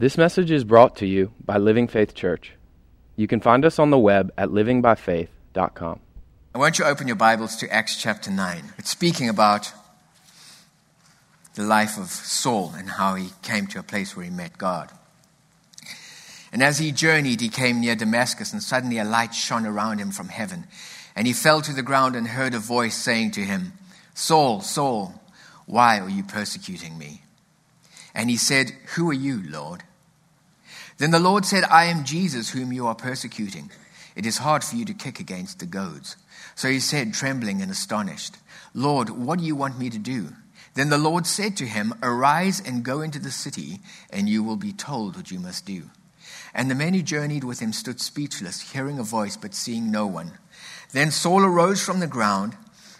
This message is brought to you by Living Faith Church. You can find us on the web at livingbyfaith.com. I want you to open your Bibles to Acts chapter 9. It's speaking about the life of Saul and how he came to a place where he met God. And as he journeyed, he came near Damascus, and suddenly a light shone around him from heaven. And he fell to the ground and heard a voice saying to him, Saul, Saul, why are you persecuting me? And he said, Who are you, Lord? Then the Lord said, I am Jesus whom you are persecuting. It is hard for you to kick against the goads. So he said, trembling and astonished, Lord, what do you want me to do? Then the Lord said to him, Arise and go into the city, and you will be told what you must do. And the men who journeyed with him stood speechless, hearing a voice, but seeing no one. Then Saul arose from the ground,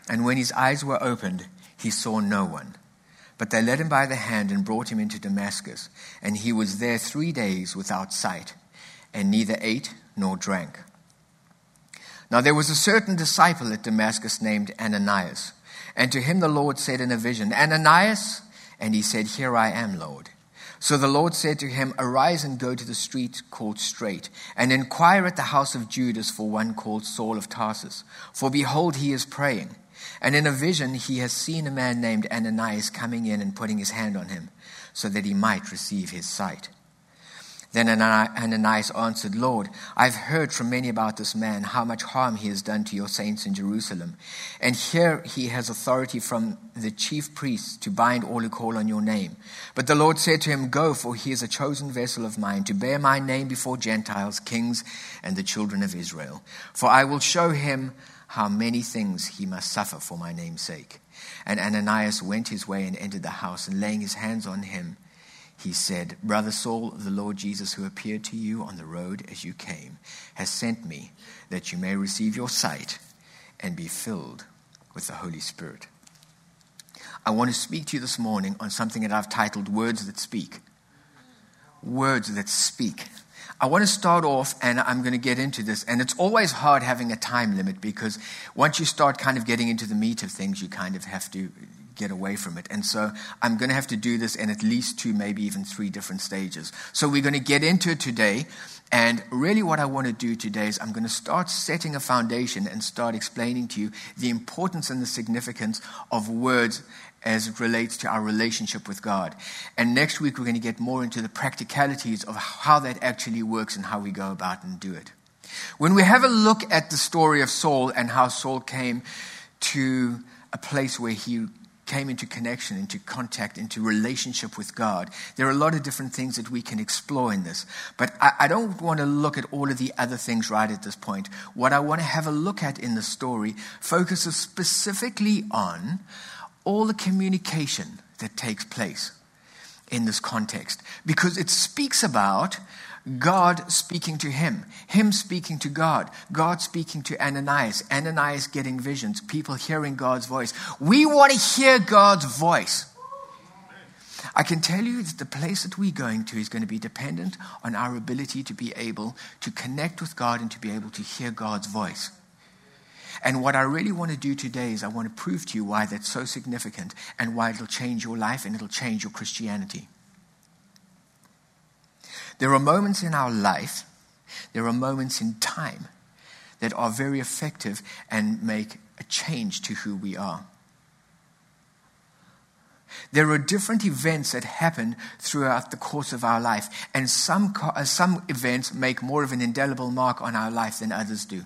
and when his eyes were opened, he saw no one. But they led him by the hand and brought him into Damascus, and he was there three days without sight, and neither ate nor drank. Now there was a certain disciple at Damascus named Ananias, and to him the Lord said in a vision, Ananias? And he said, Here I am, Lord. So the Lord said to him, Arise and go to the street called Straight, and inquire at the house of Judas for one called Saul of Tarsus. For behold, he is praying. And in a vision, he has seen a man named Ananias coming in and putting his hand on him, so that he might receive his sight. Then Ananias answered, Lord, I've heard from many about this man, how much harm he has done to your saints in Jerusalem. And here he has authority from the chief priests to bind all who call on your name. But the Lord said to him, Go, for he is a chosen vessel of mine to bear my name before Gentiles, kings, and the children of Israel. For I will show him how many things he must suffer for my name's sake. And Ananias went his way and entered the house, and laying his hands on him, he said, Brother Saul, the Lord Jesus, who appeared to you on the road as you came, has sent me that you may receive your sight and be filled with the Holy Spirit. I want to speak to you this morning on something that I've titled Words That Speak. Words that speak. I want to start off and I'm going to get into this. And it's always hard having a time limit because once you start kind of getting into the meat of things, you kind of have to get away from it. And so I'm going to have to do this in at least two, maybe even three different stages. So we're going to get into it today. And really, what I want to do today is I'm going to start setting a foundation and start explaining to you the importance and the significance of words as it relates to our relationship with God. And next week, we're going to get more into the practicalities of how that actually works and how we go about and do it. When we have a look at the story of Saul and how Saul came to a place where he came into connection, into contact, into relationship with God. There are a lot of different things that we can explore in this. But I, I, don't want to look at all of the other things right at this point. What I want to have a look at in the story focuses specifically on all the communication that takes place in this context because it speaks about God speaking to him, him speaking to God, God speaking to Ananias, Ananias getting visions, people hearing God's voice. We want to hear God's voice. I can tell you that the place that we're going to is going to be dependent on our ability to be able to connect with God and to be able to hear God's voice. And what I really want to do today is I want to prove to you why that's so significant and why it'll change your life and it'll change your Christianity. There are moments in our life, there are moments in time that are very effective and make a change to who we are. There are different events that happen throughout the course of our life, and some, uh, some events make more of an indelible mark on our life than others do.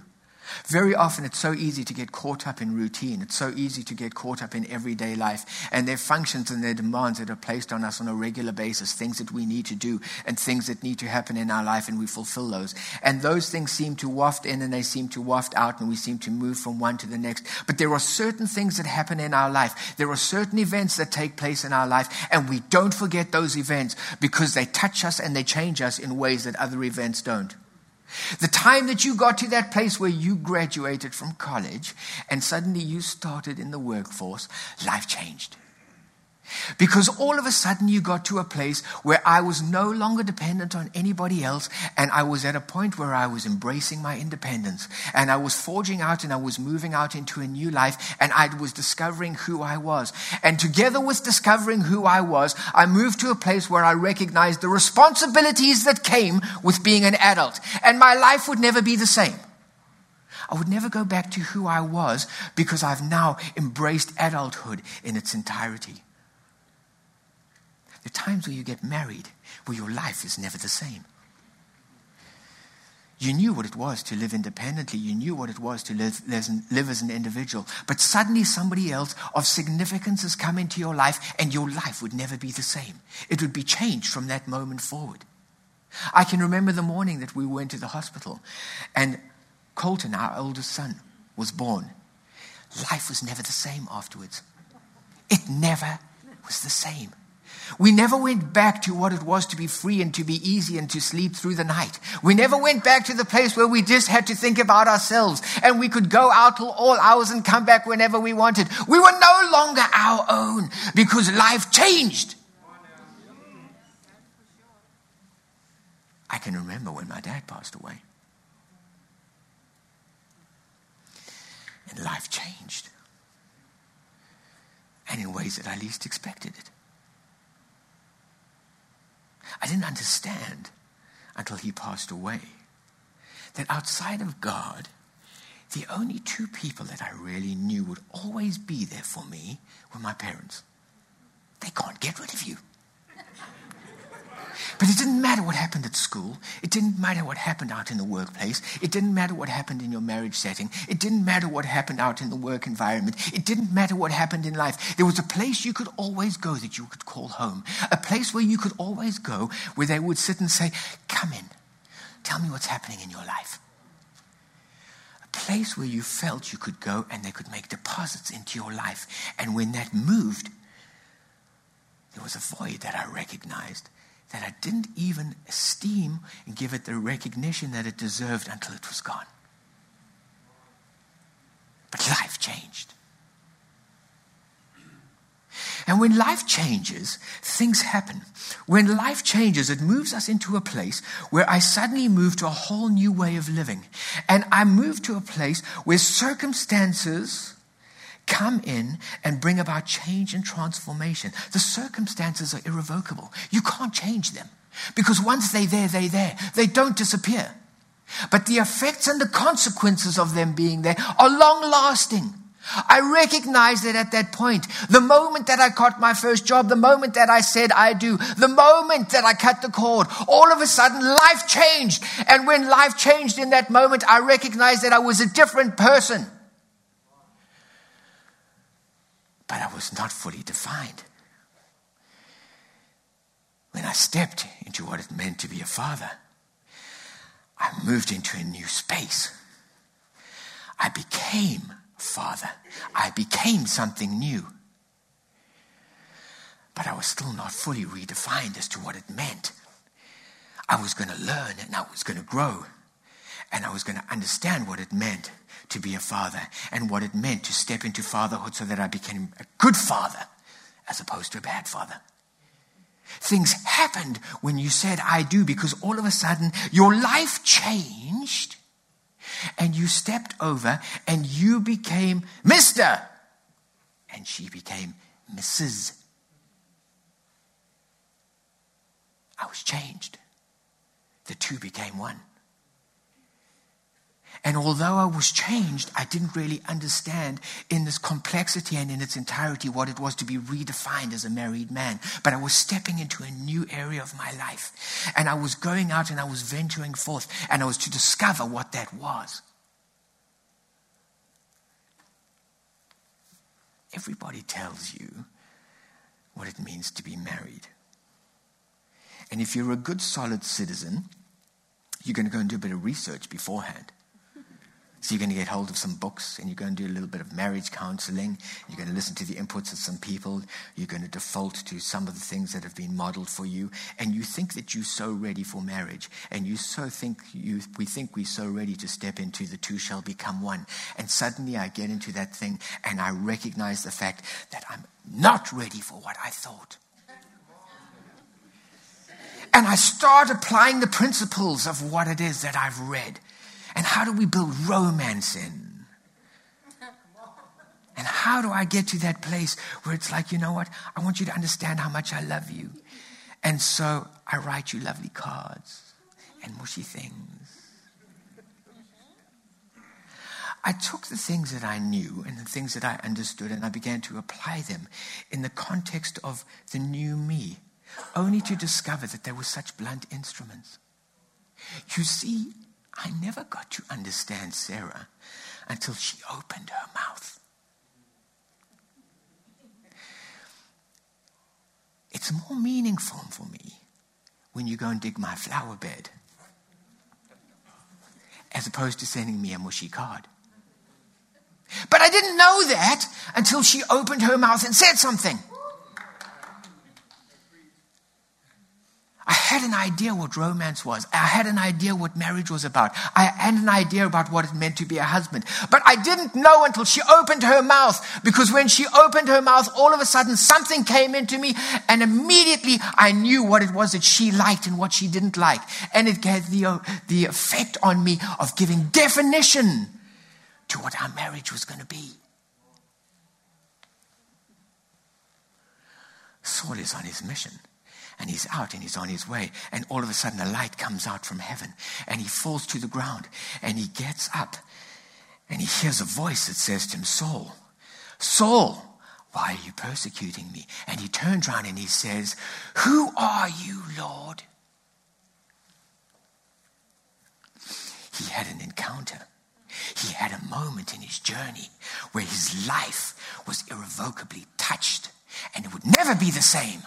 Very often, it's so easy to get caught up in routine. It's so easy to get caught up in everyday life. And their functions and their demands that are placed on us on a regular basis, things that we need to do and things that need to happen in our life, and we fulfill those. And those things seem to waft in and they seem to waft out, and we seem to move from one to the next. But there are certain things that happen in our life. There are certain events that take place in our life, and we don't forget those events because they touch us and they change us in ways that other events don't. The time that you got to that place where you graduated from college and suddenly you started in the workforce, life changed. Because all of a sudden you got to a place where I was no longer dependent on anybody else, and I was at a point where I was embracing my independence, and I was forging out and I was moving out into a new life, and I was discovering who I was. And together with discovering who I was, I moved to a place where I recognized the responsibilities that came with being an adult, and my life would never be the same. I would never go back to who I was because I've now embraced adulthood in its entirety. Are times where you get married where your life is never the same. You knew what it was to live independently. You knew what it was to live, live, as an individual. But suddenly somebody else of significance has come into your life, and your life would never be the same. It would be changed from that moment forward. I can remember the morning that we went to the hospital, and Colton, our oldest son, was born. Life was never the same afterwards. It never was the same. We never went back to what it was to be free and to be easy and to sleep through the night. We never went back to the place where we just had to think about ourselves and we could go out till all hours and come back whenever we wanted. We were no longer our own because life changed. I can remember when my dad passed away. And life changed. And in ways that I least expected it. I didn't understand until he passed away that outside of God, the only two people that I really knew would always be there for me were my parents. They can't get rid of you. But it didn't matter what happened at school. It didn't matter what happened out in the workplace. It didn't matter what happened in your marriage setting. It didn't matter what happened out in the work environment. It didn't matter what happened in life. There was a place you could always go that you could call home. A place where you could always go where they would sit and say, Come in. Tell me what's happening in your life. A place where you felt you could go and they could make deposits into your life. And when that moved, there was a void that I recognized that I didn't even esteem and give it the recognition that it deserved until it was gone. But life changed. And when life changes, things happen. When life changes, it moves us into a place where I suddenly move to a whole new way of living. And I move to a place where circumstances come in and bring about change and transformation. The circumstances are irrevocable. You can't change them because once they're there, they're there. They don't disappear. But the effects and the consequences of them being there are long lasting. I recognized it at that point. The moment that I got my first job, the moment that I said I do, the moment that I cut the cord, all of a sudden life changed. And when life changed in that moment, I recognized that I was a different person. But I was not fully defined. When I stepped into what it meant to be a father, I moved into a new space. I became father. I became something new. But I was still not fully redefined as to what it meant. I was going to learn and I was going to grow. And I was going to understand what it meant to be a father and what it meant to step into fatherhood so that I became a good father as opposed to a bad father. Things happened when you said, I do, because all of a sudden your life changed and you stepped over and you became Mr. And she became Mrs. I was changed. The two became one. And although I was changed, I didn't really understand in this complexity and in its entirety what it was to be redefined as a married man. But I was stepping into a new area of my life. And I was going out and I was venturing forth and I was to discover what that was. Everybody tells you what it means to be married. And if you're a good, solid citizen, you're going to go and do a bit of research beforehand. So you're going to get hold of some books and you're going to do a little bit of marriage counseling. You're going to listen to the inputs of some people. You're going to default to some of the things that have been modeled for you. And you think that you're so ready for marriage. And you so think you, we think we're so ready to step into the two shall become one. And suddenly I get into that thing and I recognize the fact that I'm not ready for what I thought. And I start applying the principles of what it is that I've read. And how do we build romance in? And how do I get to that place where it's like, you know what? I want you to understand how much I love you. And so I write you lovely cards and mushy things. I took the things that I knew and the things that I understood and I began to apply them in the context of the new me, only to discover that they were such blunt instruments. You see, I never got to understand Sarah until she opened her mouth. It's more meaningful for me when you go and dig my flower bed as opposed to sending me a mushy card. But I didn't know that until she opened her mouth and said something. I had an idea what romance was. I had an idea what marriage was about. I had an idea about what it meant to be a husband. But I didn't know until she opened her mouth. Because when she opened her mouth, all of a sudden something came into me and immediately I knew what it was that she liked and what she didn't like. And it had the, the effect on me of giving definition to what our marriage was going to be. Saul is on his mission and he's out and he's on his way. And all of a sudden, a light comes out from heaven and he falls to the ground and he gets up and he hears a voice that says to him, Saul, Saul, why are you persecuting me? And he turns around and he says, Who are you, Lord? He had an encounter. He had a moment in his journey where his life was irrevocably touched and it would never be the same.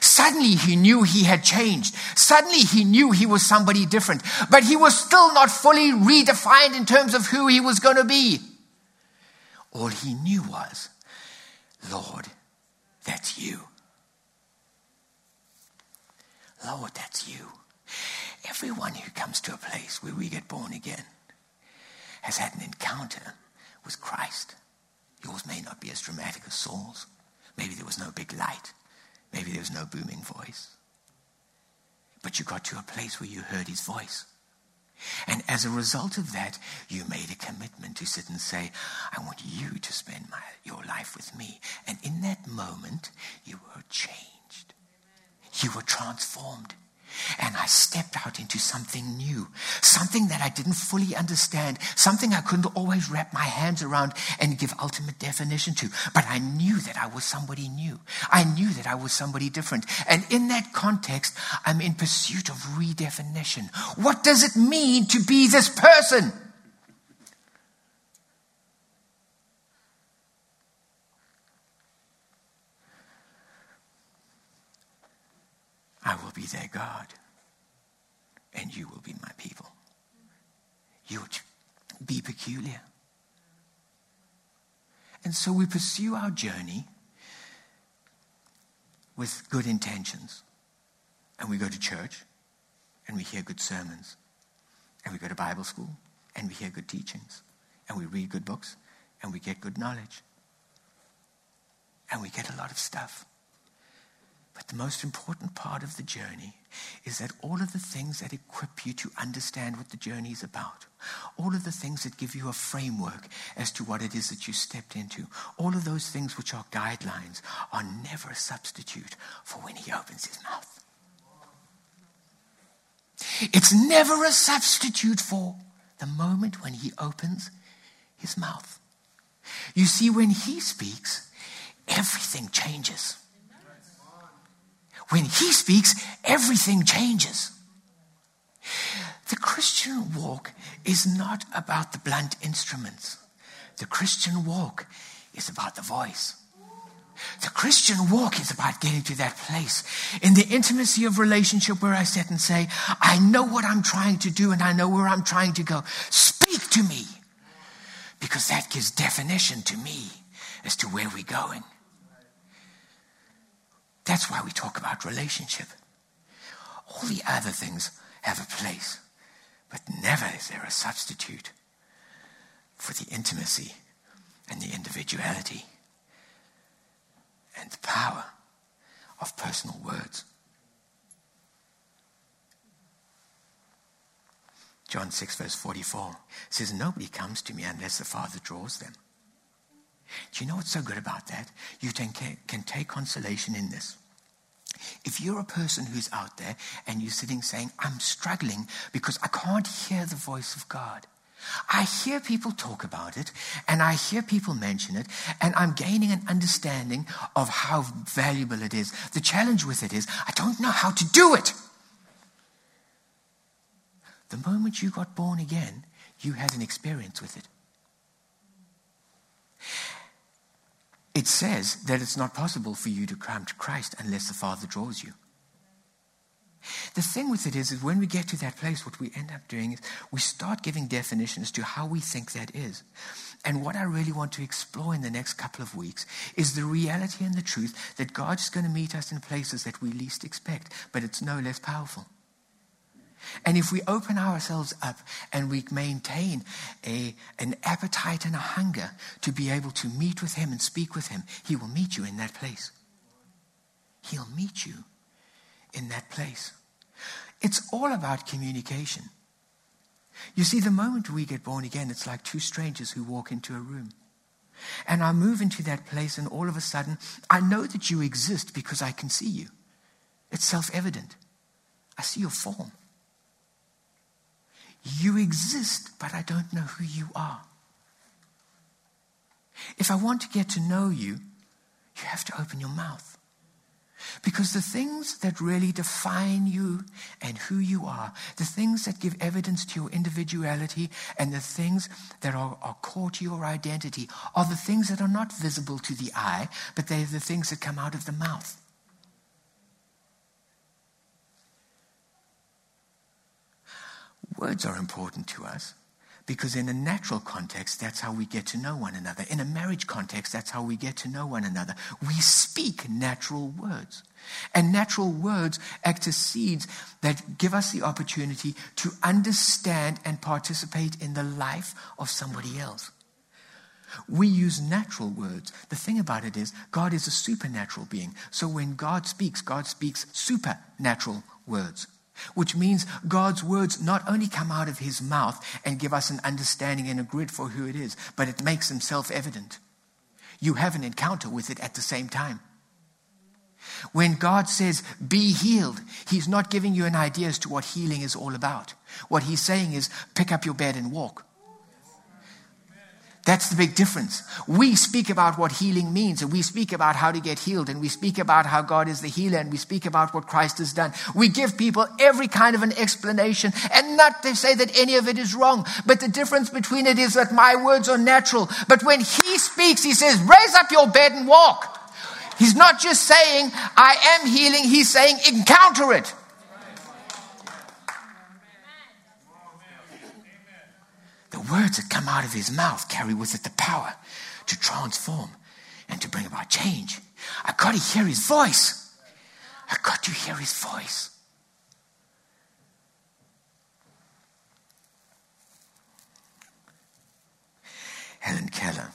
Suddenly he knew he had changed. Suddenly he knew he was somebody different. But he was still not fully redefined in terms of who he was going to be. All he knew was, Lord, that's you. Lord, that's you. Everyone who comes to a place where we get born again has had an encounter with Christ. Yours may not be as dramatic as Saul's. Maybe there was no big light. Maybe there was no booming voice. But you got to a place where you heard his voice. And as a result of that, you made a commitment to sit and say, I want you to spend my, your life with me. And in that moment, you were changed. You were transformed. And I stepped out into something new, something that I didn't fully understand, something I couldn't always wrap my hands around and give ultimate definition to. But I knew that I was somebody new. I knew that I was somebody different. And in that context, I'm in pursuit of redefinition. What does it mean to be this person? I will be their God, and you will be my people. You will be peculiar. And so we pursue our journey with good intentions. And we go to church, and we hear good sermons. And we go to Bible school, and we hear good teachings. And we read good books, and we get good knowledge. And we get a lot of stuff. But the most important part of the journey is that all of the things that equip you to understand what the journey is about, all of the things that give you a framework as to what it is that you stepped into, all of those things which are guidelines are never a substitute for when he opens his mouth. It's never a substitute for the moment when he opens his mouth. You see, when he speaks, everything changes. When he speaks, everything changes. The Christian walk is not about the blunt instruments. The Christian walk is about the voice. The Christian walk is about getting to that place in the intimacy of relationship where I sit and say, I know what I'm trying to do and I know where I'm trying to go. Speak to me. because that gives definition to me as to where we're going. That's why we talk about relationship. All the other things have a place, but never is there a substitute for the intimacy and the individuality and the power of personal words. John 6, verse 44 says, Nobody comes to me unless the Father draws them. Do you know what's so good about that? You can, take consolation in this. If you're a person who's out there and you're sitting saying, I'm struggling because I can't hear the voice of God. I hear people talk about it and I hear people mention it, and I'm gaining an understanding of how valuable it is. The challenge with it is, I don't know how to do it. The moment you got born again, you had an experience with it. It says that it's not possible for you to come to Christ unless the Father draws you. The thing with it is, is when we get to that place, what we end up doing is we start giving definitions to how we think that is. And what I really want to explore in the next couple of weeks is the reality and the truth that God's going to meet us in places that we least expect, but it's no less powerful. And if we open ourselves up and we maintain a, an appetite and a hunger to be able to meet with Him and speak with Him, He will meet you in that place. He'll meet you in that place. It's all about communication. You see, the moment we get born again, it's like two strangers who walk into a room. And I move into that place, and all of a sudden, I know that you exist because I can see you. It's self evident. I see your form. You exist, but I don't know who you are. If I want to get to know you, you have to open your mouth. Because the things that really define you and who you are, the things that give evidence to your individuality, and the things that are, are core to your identity, are the things that are not visible to the eye, but they're the things that come out of the mouth. Words are important to us because, in a natural context, that's how we get to know one another. In a marriage context, that's how we get to know one another. We speak natural words. And natural words act as seeds that give us the opportunity to understand and participate in the life of somebody else. We use natural words. The thing about it is, God is a supernatural being. So when God speaks, God speaks supernatural words which means God's words not only come out of his mouth and give us an understanding and a grid for who it is, but it makes himself evident. You have an encounter with it at the same time. When God says, be healed, He's not giving you an idea as to what healing is all about. What He's saying is, pick up your bed and walk. That's the big difference. We speak about what healing means, and we speak about how to get healed, and we speak about how God is the healer, and we speak about what Christ has done. We give people every kind of an explanation, and not to say that any of it is wrong, but the difference between it is that my words are natural. But when He speaks, He says, Raise up your bed and walk. He's not just saying, I am healing, He's saying, Encounter it. Words that come out of his mouth carry with it the power to transform and to bring about change. I got to hear his voice. I got to hear his voice. Helen Keller,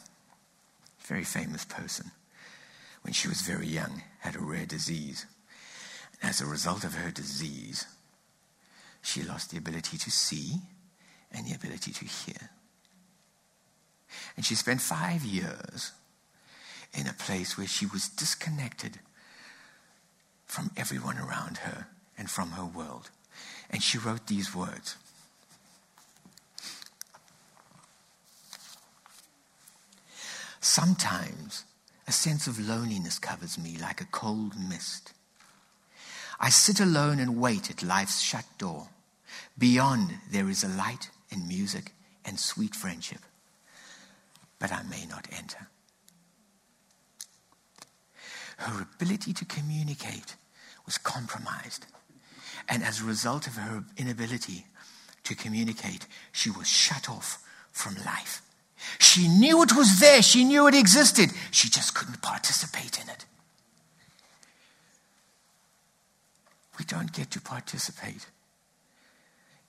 very famous person, when she was very young, had a rare disease. And as a result of her disease, she lost the ability to see and the ability to hear. And she spent five years in a place where she was disconnected from everyone around her and from her world. And she wrote these words Sometimes a sense of loneliness covers me like a cold mist. I sit alone and wait at life's shut door. Beyond, there is a light and music and sweet friendship, but I may not enter. Her ability to communicate was compromised. And as a result of her inability to communicate, she was shut off from life. She knew it was there. She knew it existed. She just couldn't participate in it. We don't get to participate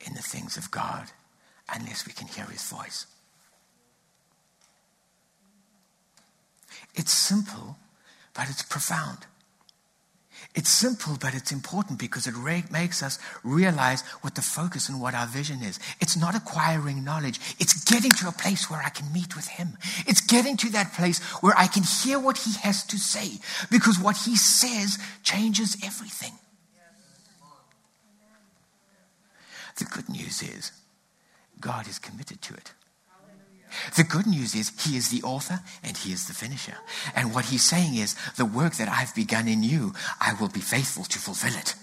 in the things of God unless we can hear His voice. It's simple, but it's profound. It's simple, but it's important because it re- makes us realize what the focus and what our vision is. It's not acquiring knowledge, it's getting to a place where I can meet with Him. It's getting to that place where I can hear what He has to say because what He says changes everything. The good news is God is committed to it. The good news is he is the author and he is the finisher. And what he's saying is the work that I've begun in you, I will be faithful to fulfill it.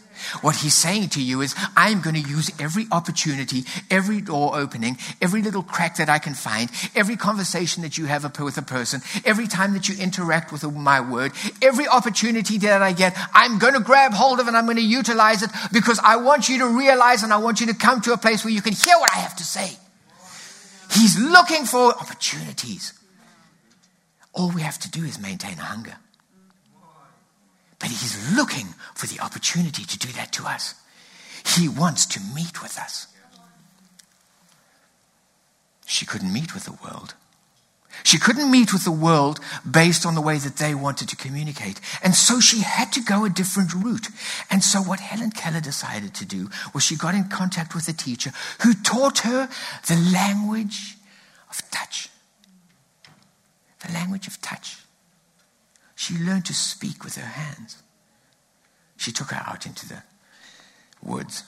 What he's saying to you is, I'm going to use every opportunity, every door opening, every little crack that I can find, every conversation that you have with a person, every time that you interact with my word, every opportunity that I get, I'm going to grab hold of and I'm going to utilize it because I want you to realize and I want you to come to a place where you can hear what I have to say. He's looking for opportunities. All we have to do is maintain a hunger. But He's looking for the opportunity to do that to us. He wants to meet with us. She couldn't meet with the world. She couldn't meet with the world based on the way that they wanted to communicate. And so she had to go a different route. And so what Helen Keller decided to do was she got in contact with a teacher who taught her the language of touch. The language of touch. She learned to speak with her hands. She took her out into the woods,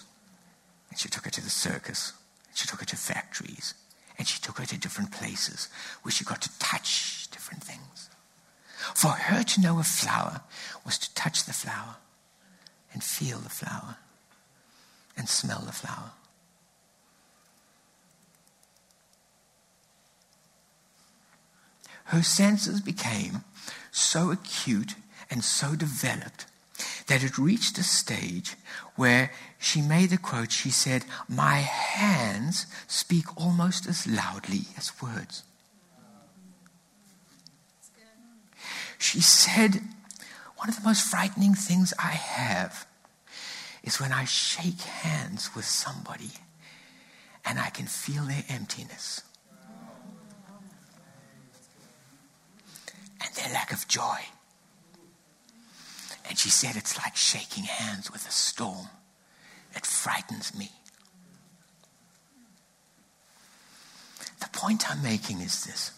and she took her to the circus, and she took her to factories, and she took her to different places where she got to touch different things. For her to know a flower was to touch the flower and feel the flower and smell the flower. Her senses became so acute and so developed that it reached a stage where she made a quote. She said, My hands speak almost as loudly as words. She said, One of the most frightening things I have is when I shake hands with somebody and I can feel their emptiness their lack of joy. And she said, It's like shaking hands with a storm. It frightens me. The point I'm making is this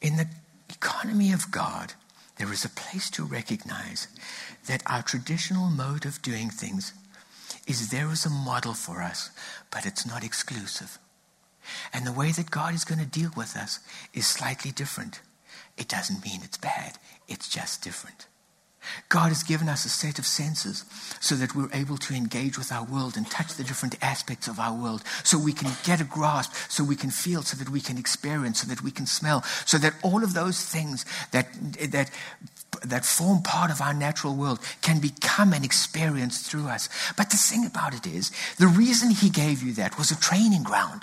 in the economy of God, there is a place to recognize that our traditional mode of doing things is there as a model for us, but it's not exclusive. And the way that God is going to deal with us is slightly different. It doesn't mean it's bad, it's just different. God has given us a set of senses so that we're able to engage with our world and touch the different aspects of our world, so we can get a grasp, so we can feel, so that we can experience, so that we can smell, so that all of those things that, that, that form part of our natural world can become an experience through us. But the thing about it is, the reason He gave you that was a training ground.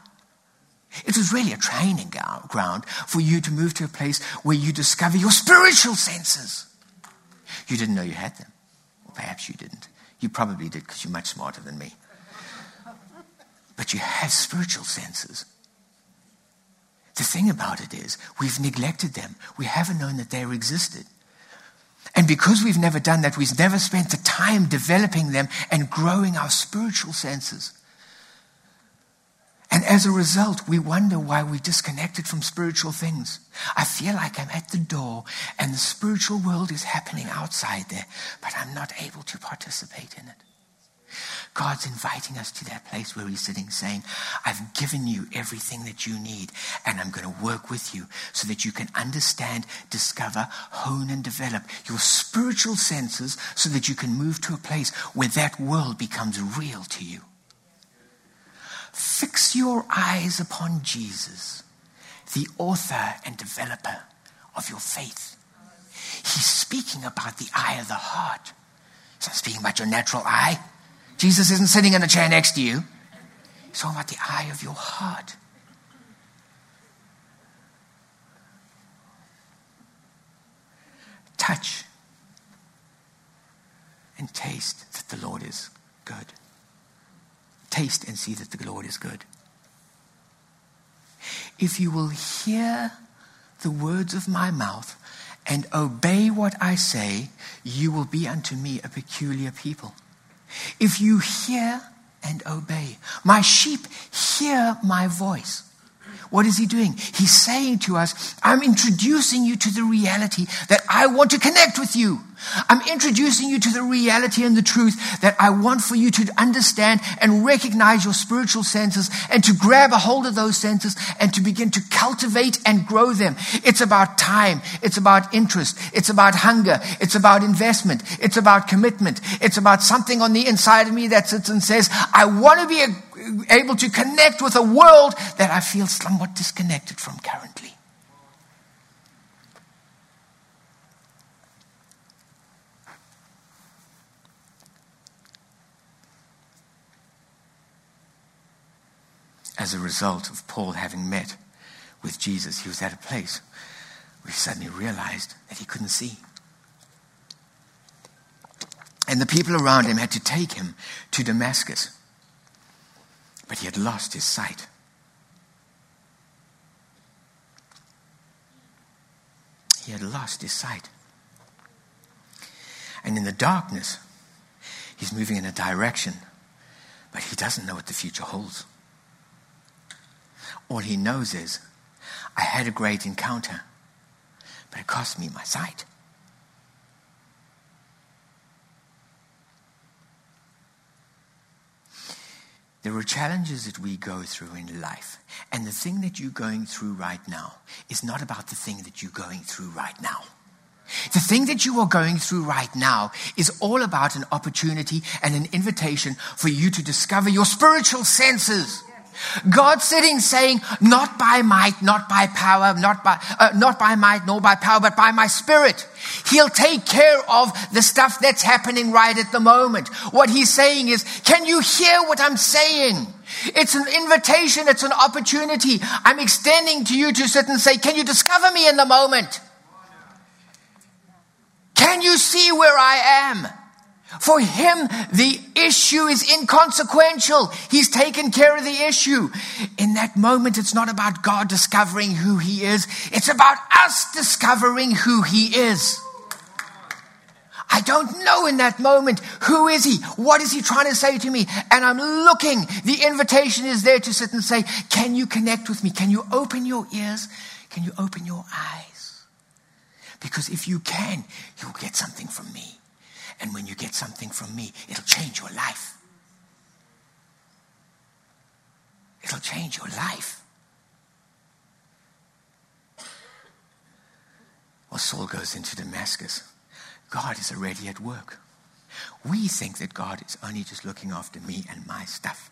It was really a training ground for you to move to a place where you discover your spiritual senses. You didn't know you had them. Or perhaps you didn't. You probably did because you're much smarter than me. But you have spiritual senses. The thing about it is, we've neglected them. We haven't known that they existed. And because we've never done that, we've never spent the time developing them and growing our spiritual senses. And as a result, we wonder why we're disconnected from spiritual things. I feel like I'm at the door and the spiritual world is happening outside there, but I'm not able to participate in it. God's inviting us to that place where He's sitting saying, I've given you everything that you need, and I'm going to work with you so that you can understand, discover, hone, and develop your spiritual senses so that you can move to a place where that world becomes real to you. Fix your eyes upon Jesus, the author and developer of your faith. He's speaking about the eye of the heart. He's not speaking about your natural eye. Jesus isn't sitting in a chair next to you. He's talking about the eye of your heart. Touch and taste that the Lord is good. Taste and see that the Lord is good. If you will hear the words of my mouth and obey what I say, you will be unto me a peculiar people. If you hear and obey, my sheep hear my voice. What is he doing? He's saying to us, I'm introducing you to the reality that I want to connect with you. I'm introducing you to the reality and the truth that I want for you to understand and recognize your spiritual senses and to grab a hold of those senses and to begin to cultivate and grow them. It's about time. It's about interest. It's about hunger. It's about investment. It's about commitment. It's about something on the inside of me that sits and says, I want to be able to connect with a world that I feel somewhat disconnected from currently. As a result of Paul having met with Jesus, he was at a place where he suddenly realized that he couldn't see. And the people around him had to take him to Damascus but he had lost his sight. He had lost his sight. And in the darkness, he's moving in a direction, but he doesn't know what the future holds. All he knows is, I had a great encounter, but it cost me my sight. There are challenges that we go through in life. And the thing that you're going through right now is not about the thing that you're going through right now. The thing that you are going through right now is all about an opportunity and an invitation for you to discover your spiritual senses. God sitting saying, not by might, not by power, not by, uh, not by might, nor by power, but by my spirit. He'll take care of the stuff that's happening right at the moment. What he's saying is, can you hear what I'm saying? It's an invitation. It's an opportunity. I'm extending to you to sit and say, can you discover me in the moment? Can you see where I am? For him, the issue is inconsequential. He's taken care of the issue. In that moment, it's not about God discovering who he is. It's about us discovering who he is. I don't know in that moment who is he? What is he trying to say to me? And I'm looking. The invitation is there to sit and say, Can you connect with me? Can you open your ears? Can you open your eyes? Because if you can, you'll get something from me. And when you get something from me, it'll change your life. It'll change your life. Well, Saul goes into Damascus. God is already at work. We think that God is only just looking after me and my stuff.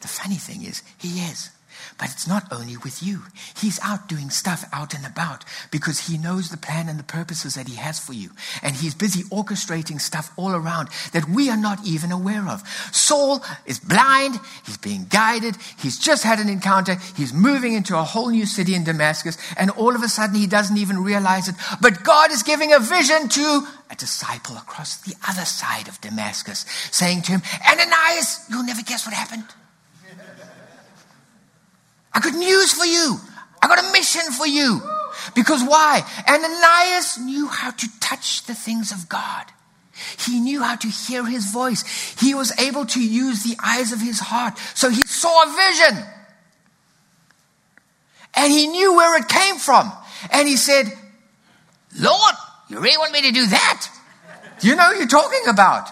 The funny thing is, He is. But it's not only with you. He's out doing stuff out and about because he knows the plan and the purposes that he has for you. And he's busy orchestrating stuff all around that we are not even aware of. Saul is blind. He's being guided. He's just had an encounter. He's moving into a whole new city in Damascus. And all of a sudden he doesn't even realize it. But God is giving a vision to a disciple across the other side of Damascus saying to him, Ananias, you'll never guess what happened. News for you. I got a mission for you. Because why? Ananias knew how to touch the things of God. He knew how to hear his voice. He was able to use the eyes of his heart. So he saw a vision. And he knew where it came from. And he said, Lord, you really want me to do that? Do You know you're talking about.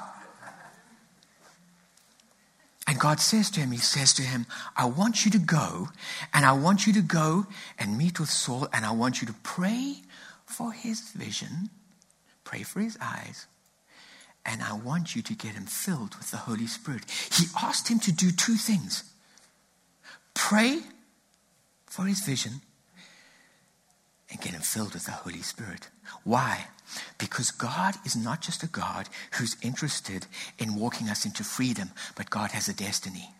And God says to him, He says to him, I want you to go, and I want you to go and meet with Saul, and I want you to pray for his vision, pray for his eyes, and I want you to get him filled with the Holy Spirit. He asked him to do two things pray for his vision and get him filled with the Holy Spirit. Why? Because God is not just a God who's interested in walking us into freedom, but God has a destiny.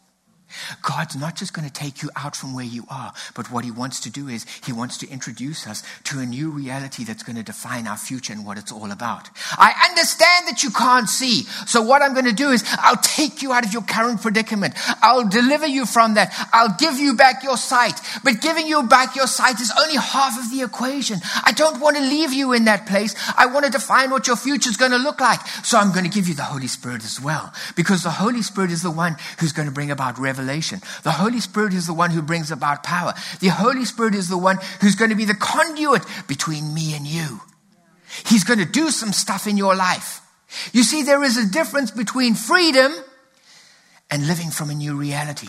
God's not just going to take you out from where you are, but what He wants to do is He wants to introduce us to a new reality that's going to define our future and what it's all about. I understand that you can't see. So what I'm going to do is I'll take you out of your current predicament. I'll deliver you from that. I'll give you back your sight. But giving you back your sight is only half of the equation. I don't want to leave you in that place. I want to define what your future is going to look like. So I'm going to give you the Holy Spirit as well. Because the Holy Spirit is the one who's going to bring about revelation revelation. The Holy Spirit is the one who brings about power. The Holy Spirit is the one who's going to be the conduit between me and you. He's going to do some stuff in your life. You see, there is a difference between freedom and living from a new reality.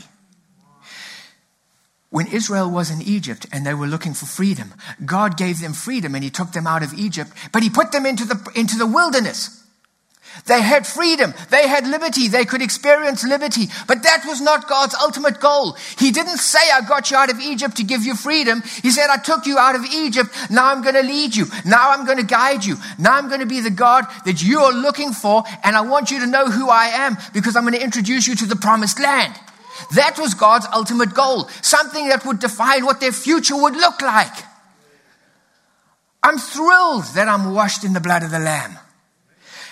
When Israel was in Egypt and they were looking for freedom, God gave them freedom and He took them out of Egypt, but He put them into the, into the wilderness. They had freedom. They had liberty. They could experience liberty. But that was not God's ultimate goal. He didn't say, I got you out of Egypt to give you freedom. He said, I took you out of Egypt. Now I'm going to lead you. Now I'm going to guide you. Now I'm going to be the God that you are looking for. And I want you to know who I am because I'm going to introduce you to the promised land. That was God's ultimate goal. Something that would define what their future would look like. I'm thrilled that I'm washed in the blood of the Lamb.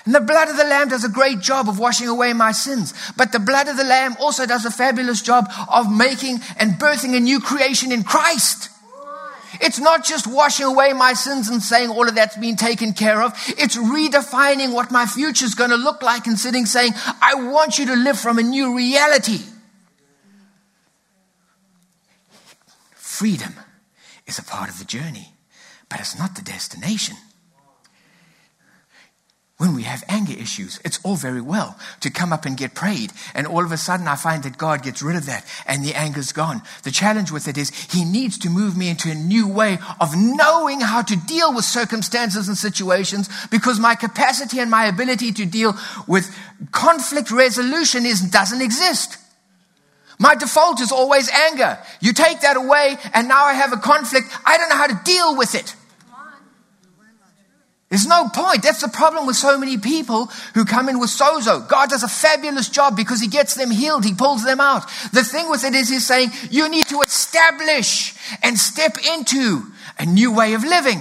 And the blood of the Lamb does a great job of washing away my sins. But the blood of the Lamb also does a fabulous job of making and birthing a new creation in Christ. It's not just washing away my sins and saying all of that's been taken care of. It's redefining what my future is going to look like and sitting saying, I want you to live from a new reality. Freedom is a part of the journey, but it's not the destination. When we have anger issues, it's all very well to come up and get prayed. And all of a sudden, I find that God gets rid of that and the anger's gone. The challenge with it is He needs to move me into a new way of knowing how to deal with circumstances and situations because my capacity and my ability to deal with conflict resolution is, doesn't exist. My default is always anger. You take that away, and now I have a conflict. I don't know how to deal with it. There's no point. That's the problem with so many people who come in with sozo. God does a fabulous job because he gets them healed. He pulls them out. The thing with it is he's saying you need to establish and step into a new way of living.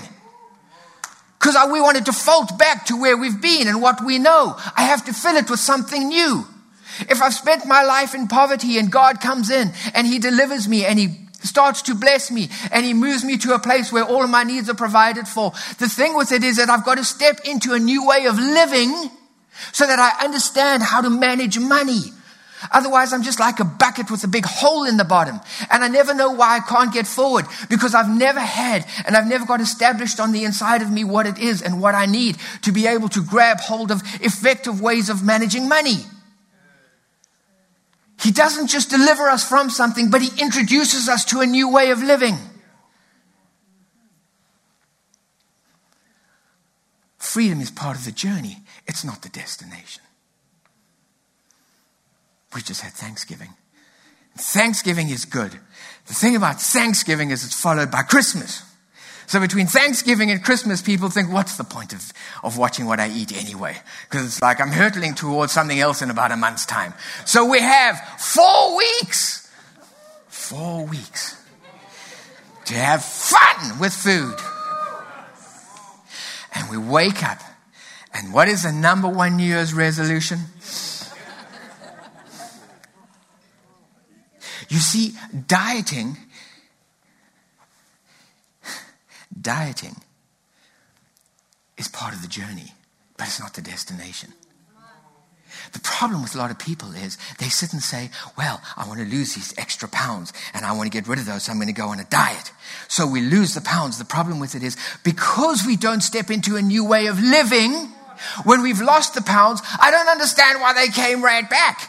Because we want to default back to where we've been and what we know. I have to fill it with something new. If I've spent my life in poverty and God comes in and he delivers me and he starts to bless me and he moves me to a place where all of my needs are provided for. The thing with it is that I've got to step into a new way of living so that I understand how to manage money. Otherwise, I'm just like a bucket with a big hole in the bottom. And I never know why I can't get forward because I've never had and I've never got established on the inside of me what it is and what I need to be able to grab hold of effective ways of managing money. He doesn't just deliver us from something, but He introduces us to a new way of living. Freedom is part of the journey, it's not the destination. We just had Thanksgiving. Thanksgiving is good. The thing about Thanksgiving is it's followed by Christmas. So between Thanksgiving and Christmas, people think, what's the point of, of watching what I eat anyway? Because it's like I'm hurtling towards something else in about a month's time. So we have four weeks, four weeks to have fun with food. And we wake up. And what is the number one New Year's resolution? You see, dieting Dieting is part of the journey, but it's not the destination. The problem with a lot of people is they sit and say, Well, I want to lose these extra pounds and I want to get rid of those, so I'm going to go on a diet. So we lose the pounds. The problem with it is because we don't step into a new way of living, when we've lost the pounds, I don't understand why they came right back.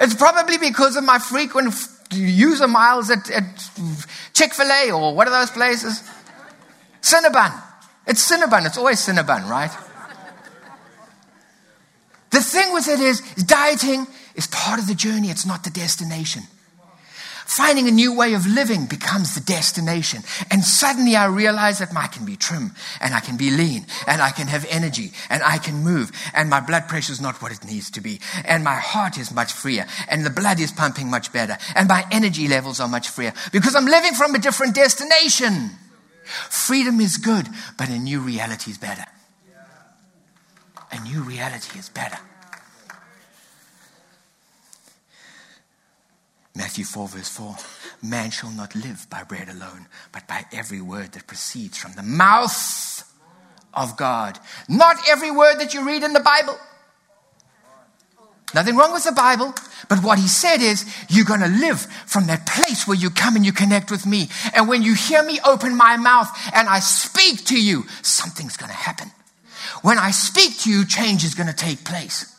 It's probably because of my frequent user miles at, at Chick fil A or one of those places? Cinnabon. It's Cinnabon. It's always Cinnabon, right? The thing with it is, dieting is part of the journey, it's not the destination. Finding a new way of living becomes the destination. And suddenly I realize that I can be trim and I can be lean and I can have energy and I can move and my blood pressure is not what it needs to be and my heart is much freer and the blood is pumping much better and my energy levels are much freer because I'm living from a different destination. Freedom is good, but a new reality is better. A new reality is better. Matthew 4, verse 4 Man shall not live by bread alone, but by every word that proceeds from the mouth of God. Not every word that you read in the Bible. Nothing wrong with the Bible, but what he said is, you're going to live from that place where you come and you connect with me. And when you hear me open my mouth and I speak to you, something's going to happen. When I speak to you, change is going to take place.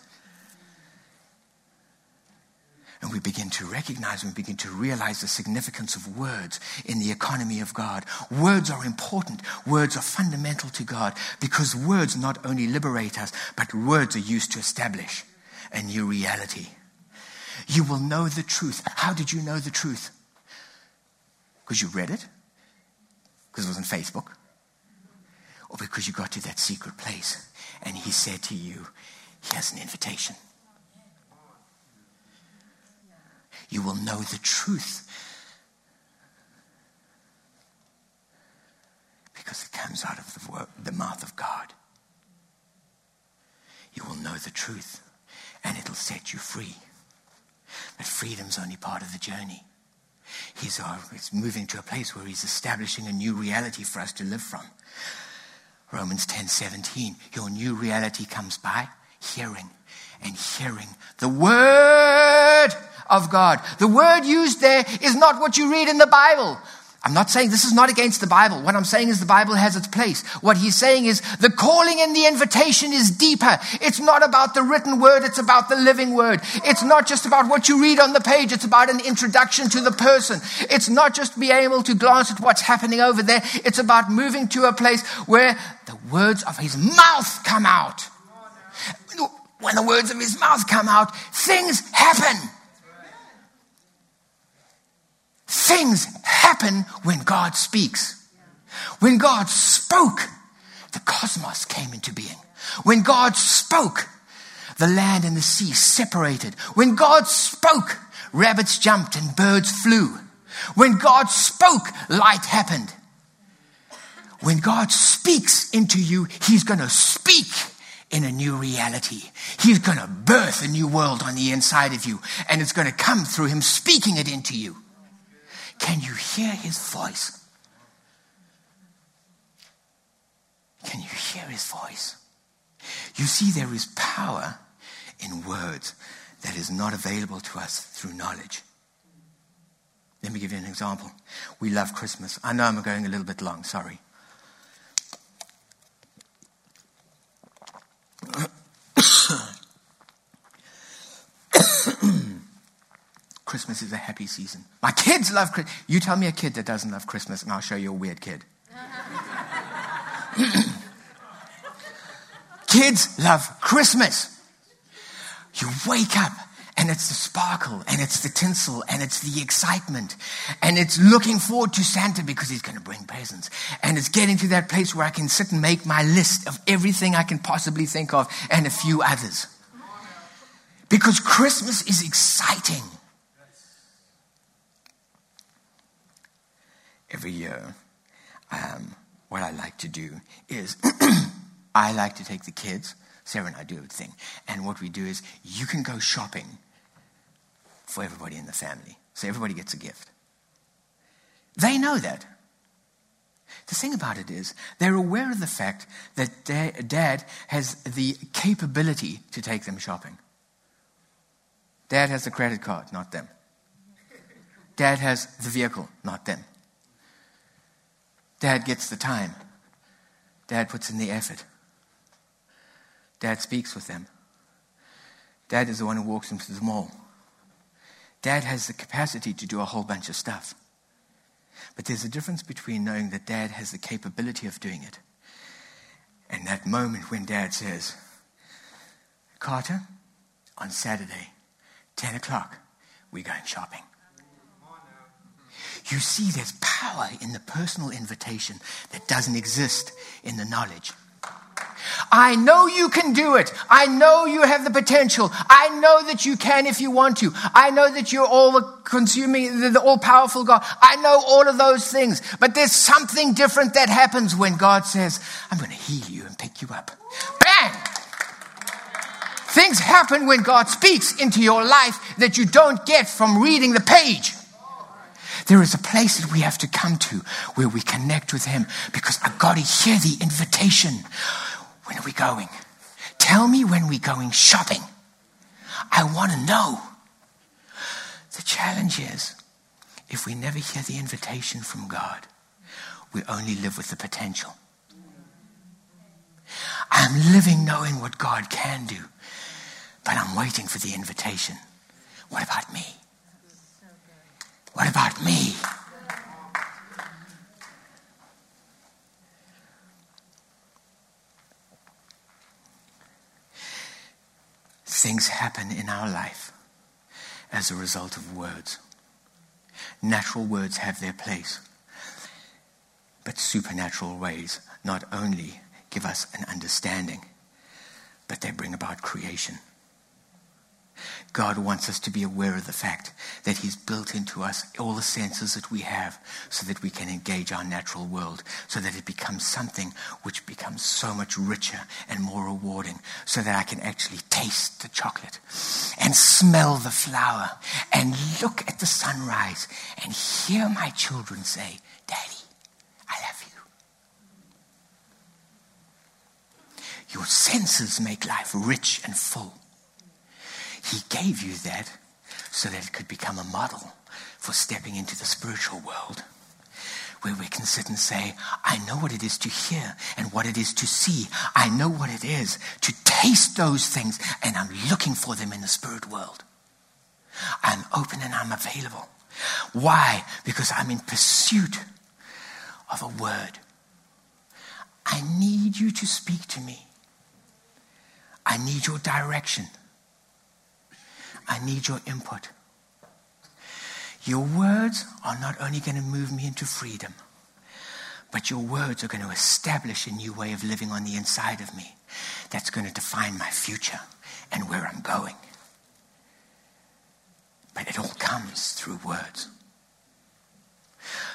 And we begin to recognize and begin to realize the significance of words in the economy of God. Words are important. Words are fundamental to God because words not only liberate us, but words are used to establish a new reality. You will know the truth. How did you know the truth? Because you read it? Because it was on Facebook? Or because you got to that secret place and he said to you, Here's an invitation. You will know the truth. Because it comes out of the, word, the mouth of God. You will know the truth and it'll set you free. But freedom's only part of the journey. He's, uh, moving to a place where he's establishing a new reality for us to live from. Romans 10 17. Your new reality comes by hearing and hearing the word of God. The word used there is not what you read in the Bible. I'm not saying this is not against the Bible. What I'm saying is the Bible has its place. What he's saying is the calling and the invitation is deeper. It's not about the written word, it's about the living word. It's not just about what you read on the page, it's about an introduction to the person. It's not just being able to glance at what's happening over there, it's about moving to a place where the words of his mouth come out. When the words of his mouth come out, things happen. Things happen when God speaks. When God spoke, the cosmos came into being. When God spoke, the land and the sea separated. When God spoke, rabbits jumped and birds flew. When God spoke, light happened. When God speaks into you, He's going to speak in a new reality. He's going to birth a new world on the inside of you, and it's going to come through Him speaking it into you. Can you hear his voice? Can you hear his voice? You see, there is power in words that is not available to us through knowledge. Let me give you an example. We love Christmas. I know I'm going a little bit long, sorry. Christmas is a happy season. My kids love Christmas. You tell me a kid that doesn't love Christmas, and I'll show you a weird kid. kids love Christmas. You wake up and it's the sparkle and it's the tinsel and it's the excitement and it's looking forward to Santa because he's going to bring presents and it's getting to that place where I can sit and make my list of everything I can possibly think of and a few others. Because Christmas is exciting. Every year, um, what I like to do is I like to take the kids, Sarah and I do a thing, and what we do is you can go shopping for everybody in the family. So everybody gets a gift. They know that. The thing about it is, they're aware of the fact that dad has the capability to take them shopping. Dad has the credit card, not them. Dad has the vehicle, not them. Dad gets the time. Dad puts in the effort. Dad speaks with them. Dad is the one who walks them to the mall. Dad has the capacity to do a whole bunch of stuff. But there's a difference between knowing that dad has the capability of doing it and that moment when dad says, Carter, on Saturday, 10 o'clock, we're going shopping. You see there's power in the personal invitation that doesn't exist in the knowledge. I know you can do it. I know you have the potential. I know that you can if you want to. I know that you're all consuming, the all powerful God. I know all of those things. But there's something different that happens when God says, I'm going to heal you and pick you up. Bang! Things happen when God speaks into your life that you don't get from reading the page. There is a place that we have to come to where we connect with Him because I've got to hear the invitation. When are we going? Tell me when we're going shopping. I want to know. The challenge is if we never hear the invitation from God, we only live with the potential. I'm living knowing what God can do, but I'm waiting for the invitation. What about me? What about me? Things happen in our life as a result of words. Natural words have their place, but supernatural ways not only give us an understanding, but they bring about creation. God wants us to be aware of the fact that He's built into us all the senses that we have so that we can engage our natural world, so that it becomes something which becomes so much richer and more rewarding, so that I can actually taste the chocolate and smell the flower and look at the sunrise and hear my children say, Daddy, I love you. Your senses make life rich and full. He gave you that so that it could become a model for stepping into the spiritual world where we can sit and say, I know what it is to hear and what it is to see. I know what it is to taste those things, and I'm looking for them in the spirit world. I'm open and I'm available. Why? Because I'm in pursuit of a word. I need you to speak to me. I need your direction. I need your input. Your words are not only going to move me into freedom, but your words are going to establish a new way of living on the inside of me that's going to define my future and where I'm going. But it all comes through words.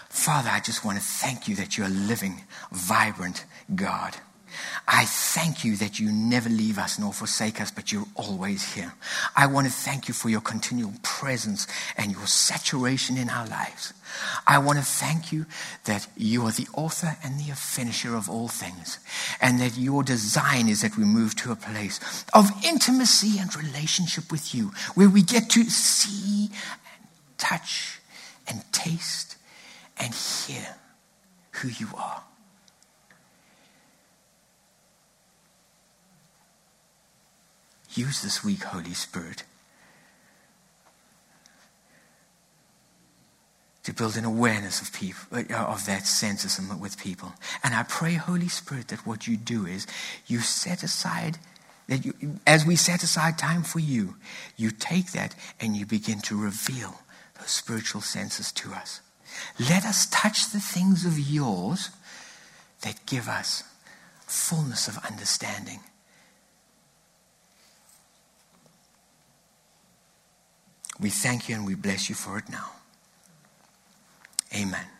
Father, I just want to thank you that you're a living, vibrant God. I thank you that you never leave us nor forsake us, but you're always here. I want to thank you for your continual presence and your saturation in our lives. I want to thank you that you are the author and the finisher of all things, and that your design is that we move to a place of intimacy and relationship with you, where we get to see and touch and taste and hear who you are. Use this week, Holy Spirit, to build an awareness of people uh, of that senses with people. And I pray, Holy Spirit, that what you do is you set aside that you, as we set aside time for you, you take that and you begin to reveal those spiritual senses to us. Let us touch the things of yours that give us fullness of understanding We thank you and we bless you for it now. Amen.